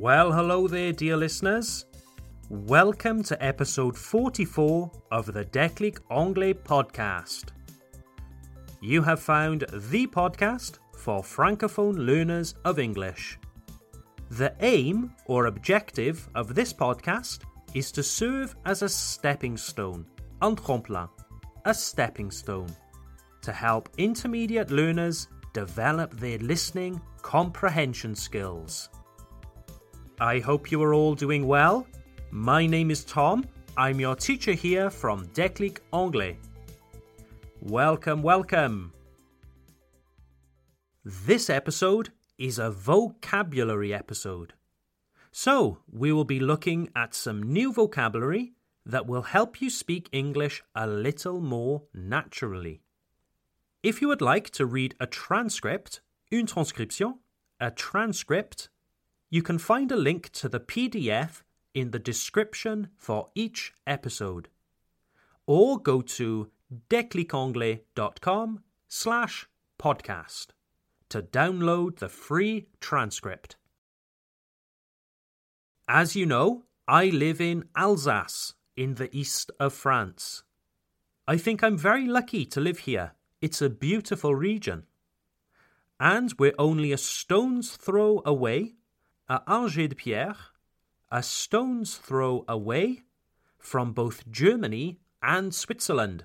Well, hello there, dear listeners. Welcome to episode 44 of the Declic Anglais podcast. You have found the podcast for Francophone learners of English. The aim or objective of this podcast is to serve as a stepping stone, un tremplin, a stepping stone, to help intermediate learners develop their listening comprehension skills. I hope you are all doing well. My name is Tom. I'm your teacher here from Declic Anglais. Welcome, welcome. This episode is a vocabulary episode. So, we will be looking at some new vocabulary that will help you speak English a little more naturally. If you would like to read a transcript, une transcription, a transcript, you can find a link to the PDF in the description for each episode. Or go to declicanglais.com slash podcast to download the free transcript. As you know, I live in Alsace in the east of France. I think I'm very lucky to live here. It's a beautiful region. And we're only a stone's throw away, at Angers de Pierre, a stone's throw away from both Germany and Switzerland.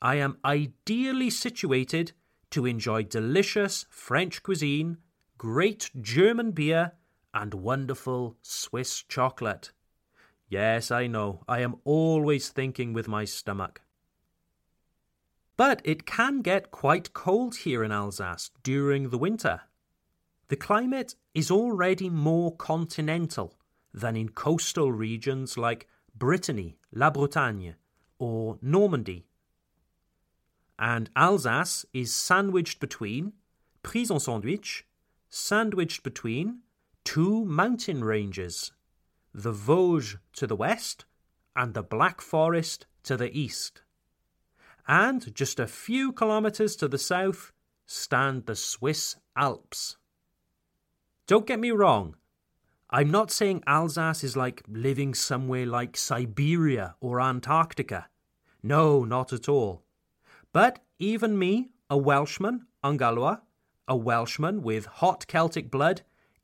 I am ideally situated to enjoy delicious French cuisine, great German beer, and wonderful Swiss chocolate. Yes, I know, I am always thinking with my stomach. But it can get quite cold here in Alsace during the winter. The climate is already more continental than in coastal regions like Brittany, La Bretagne, or Normandy. And Alsace is sandwiched between, prise en sandwich, sandwiched between two mountain ranges the Vosges to the west and the Black Forest to the east. And just a few kilometres to the south stand the Swiss Alps. Don't get me wrong, I'm not saying Alsace is like living somewhere like Siberia or Antarctica. No, not at all. But even me, a Welshman, Angalois, a Welshman with hot Celtic blood,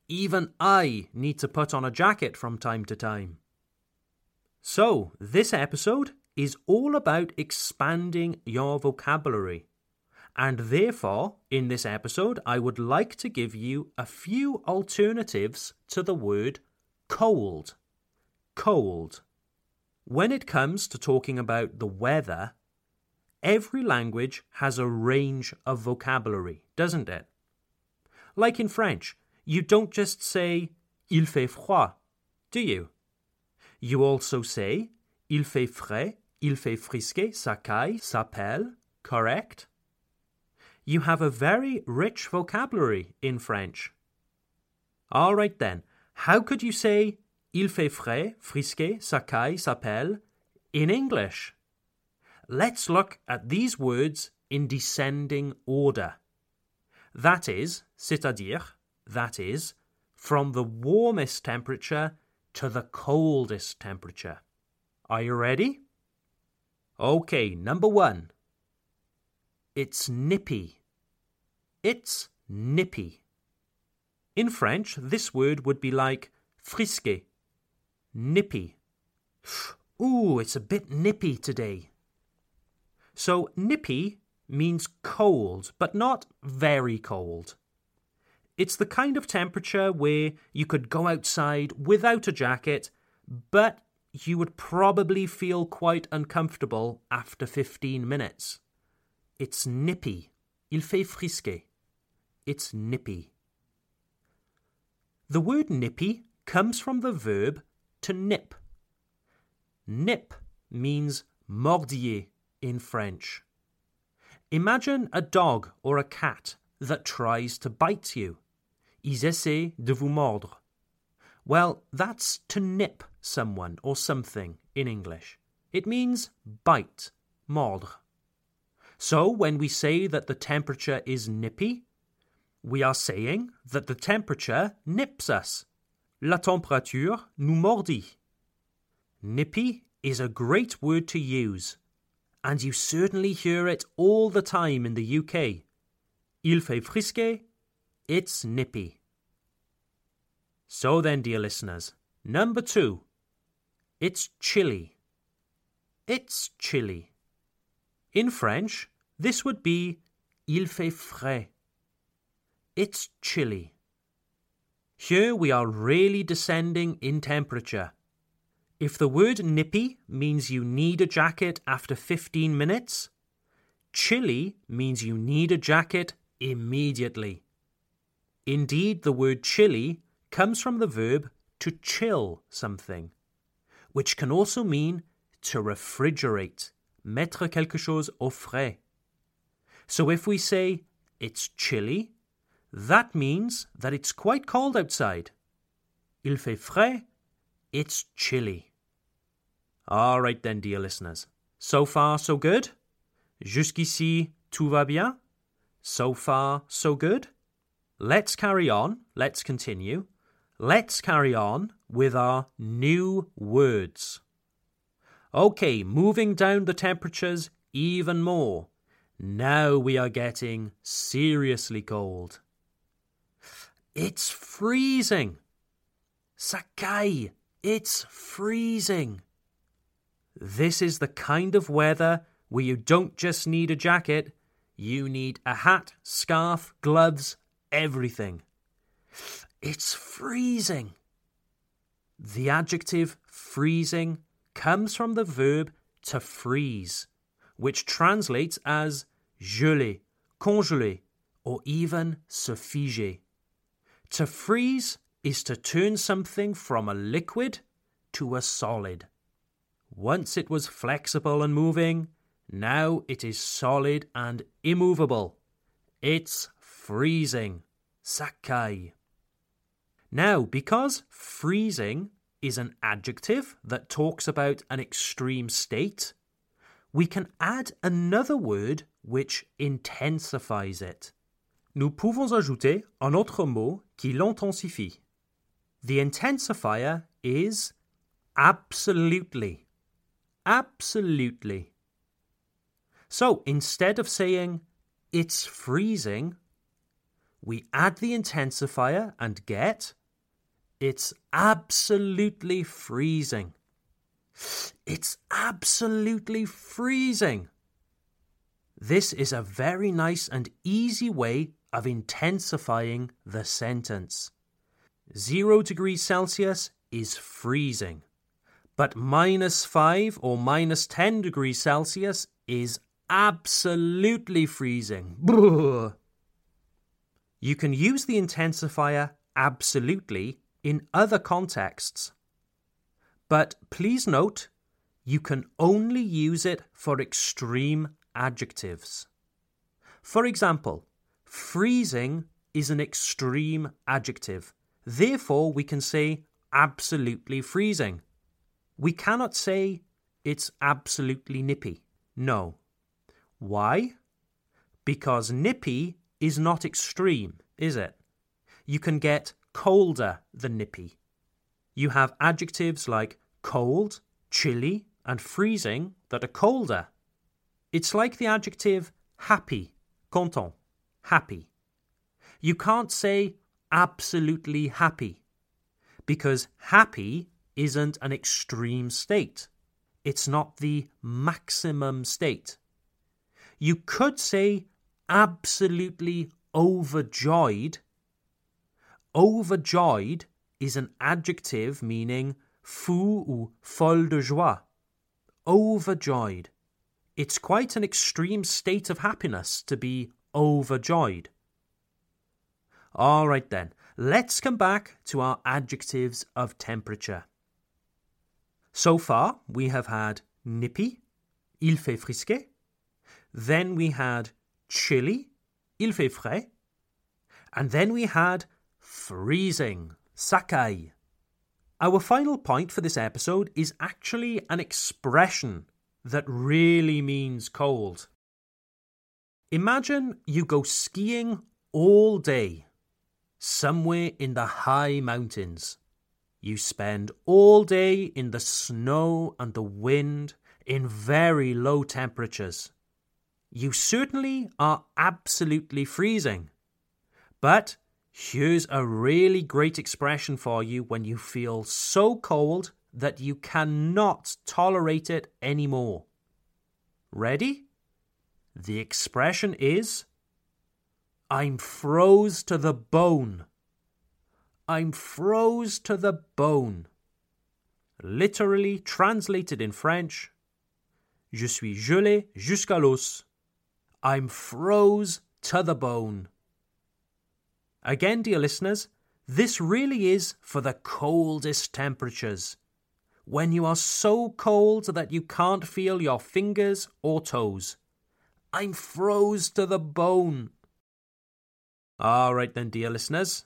even I need to put on a jacket from time to time. So, this episode is all about expanding your vocabulary. And therefore, in this episode, I would like to give you a few alternatives to the word cold. Cold. When it comes to talking about the weather, every language has a range of vocabulary, doesn't it? Like in French, you don't just say il fait froid, do you? You also say il fait frais, il fait frisquet, ça caille, ça correct? You have a very rich vocabulary in French. All right then, how could you say il fait frais, frisqué, ça ça in English? Let's look at these words in descending order. That is, c'est-à-dire, that is, from the warmest temperature to the coldest temperature. Are you ready? Okay, number one. It's nippy. It's nippy. In French, this word would be like frisqué, nippy. Ooh, it's a bit nippy today. So, nippy means cold, but not very cold. It's the kind of temperature where you could go outside without a jacket, but you would probably feel quite uncomfortable after 15 minutes. It's nippy. Il fait frisqué. It's nippy. The word nippy comes from the verb to nip. Nip means mordiller in French. Imagine a dog or a cat that tries to bite you. Ils essaient de vous mordre. Well, that's to nip someone or something in English. It means bite, mordre. So when we say that the temperature is nippy, we are saying that the temperature nips us. La température nous mordit. Nippy is a great word to use, and you certainly hear it all the time in the UK. Il fait frisquet, it's nippy. So then, dear listeners, number two, it's chilly. It's chilly. In French, this would be Il fait frais. It's chilly. Here we are really descending in temperature. If the word nippy means you need a jacket after 15 minutes, chilly means you need a jacket immediately. Indeed, the word chilly comes from the verb to chill something, which can also mean to refrigerate, mettre quelque chose au frais. So if we say it's chilly, that means that it's quite cold outside. Il fait frais, it's chilly. All right then, dear listeners. So far, so good? Jusqu'ici, tout va bien? So far, so good? Let's carry on. Let's continue. Let's carry on with our new words. Okay, moving down the temperatures even more. Now we are getting seriously cold. It's freezing. Sakai, it's freezing. This is the kind of weather where you don't just need a jacket, you need a hat, scarf, gloves, everything. It's freezing. The adjective freezing comes from the verb to freeze, which translates as geler, congeler, or even se figer. To freeze is to turn something from a liquid to a solid. Once it was flexible and moving, now it is solid and immovable. It's freezing. Sakai. Now, because freezing is an adjective that talks about an extreme state, we can add another word which intensifies it. Nous pouvons ajouter un autre mot qui l'intensifie. The intensifier is absolutely. Absolutely. So instead of saying it's freezing, we add the intensifier and get it's absolutely freezing. It's absolutely freezing. This is a very nice and easy way of intensifying the sentence. Zero degrees Celsius is freezing, but minus five or minus 10 degrees Celsius is absolutely freezing. You can use the intensifier absolutely in other contexts. But please note, you can only use it for extreme adjectives. For example, freezing is an extreme adjective. Therefore, we can say absolutely freezing. We cannot say it's absolutely nippy. No. Why? Because nippy is not extreme, is it? You can get colder than nippy. You have adjectives like cold, chilly, and freezing that are colder. It's like the adjective happy, content, happy. You can't say absolutely happy because happy isn't an extreme state. It's not the maximum state. You could say absolutely overjoyed. Overjoyed is an adjective meaning fou ou folle de joie. Overjoyed. It's quite an extreme state of happiness to be overjoyed. All right then, let's come back to our adjectives of temperature. So far, we have had nippy, il fait frisquet. Then we had chilly, il fait frais. And then we had freezing, sakai. Our final point for this episode is actually an expression that really means cold. Imagine you go skiing all day, somewhere in the high mountains. You spend all day in the snow and the wind in very low temperatures. You certainly are absolutely freezing. But here's a really great expression for you when you feel so cold that you cannot tolerate it anymore. Ready? The expression is I'm froze to the bone. I'm froze to the bone. Literally translated in French, Je suis gelé jusqu'à l'os. I'm froze to the bone. Again, dear listeners, this really is for the coldest temperatures. When you are so cold that you can't feel your fingers or toes. I'm froze to the bone. All right, then, dear listeners.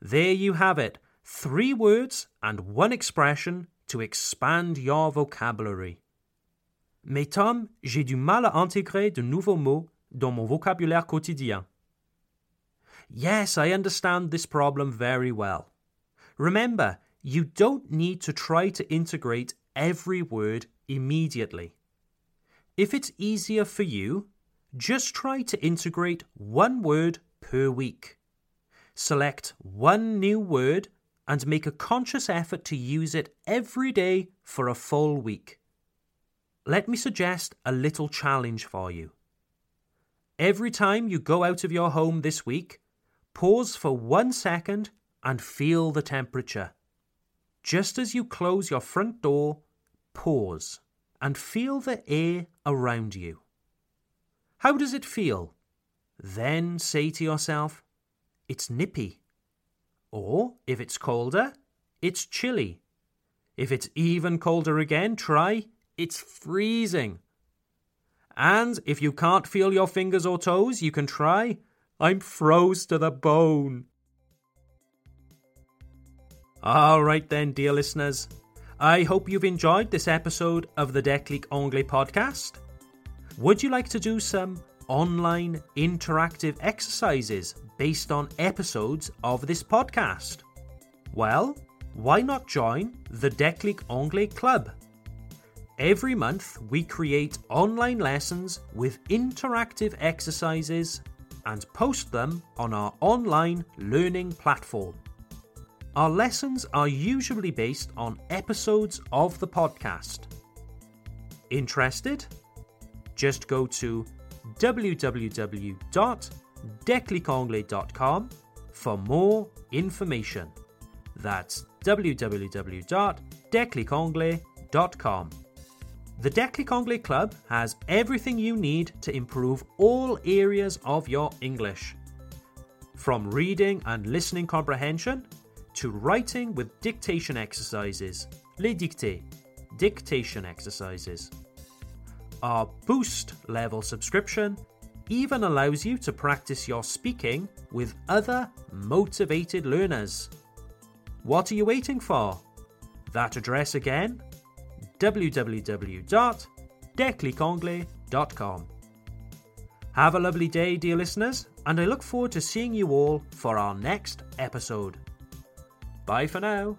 There you have it. Three words and one expression to expand your vocabulary. Mais Tom, j'ai du mal à intégrer de nouveaux mots dans mon vocabulaire quotidien. Yes, I understand this problem very well. Remember, you don't need to try to integrate every word immediately. If it's easier for you, just try to integrate one word per week. Select one new word and make a conscious effort to use it every day for a full week. Let me suggest a little challenge for you. Every time you go out of your home this week, pause for one second and feel the temperature. Just as you close your front door, pause and feel the air around you. How does it feel? Then say to yourself, it's nippy. Or, if it's colder, it's chilly. If it's even colder again, try it's freezing. And if you can't feel your fingers or toes, you can try I'm froze to the bone. All right, then, dear listeners. I hope you've enjoyed this episode of the Declic Anglais podcast. Would you like to do some online interactive exercises based on episodes of this podcast? Well, why not join the Declic Anglais Club? Every month, we create online lessons with interactive exercises and post them on our online learning platform. Our lessons are usually based on episodes of the podcast. Interested? Just go to www.declicanglais.com for more information. That's www.declicanglais.com. The Declic Anglais Club has everything you need to improve all areas of your English. From reading and listening comprehension to writing with dictation exercises, les dictées, dictation exercises. Our Boost level subscription even allows you to practice your speaking with other motivated learners. What are you waiting for? That address again www.declicanglais.com. Have a lovely day, dear listeners, and I look forward to seeing you all for our next episode. Bye for now.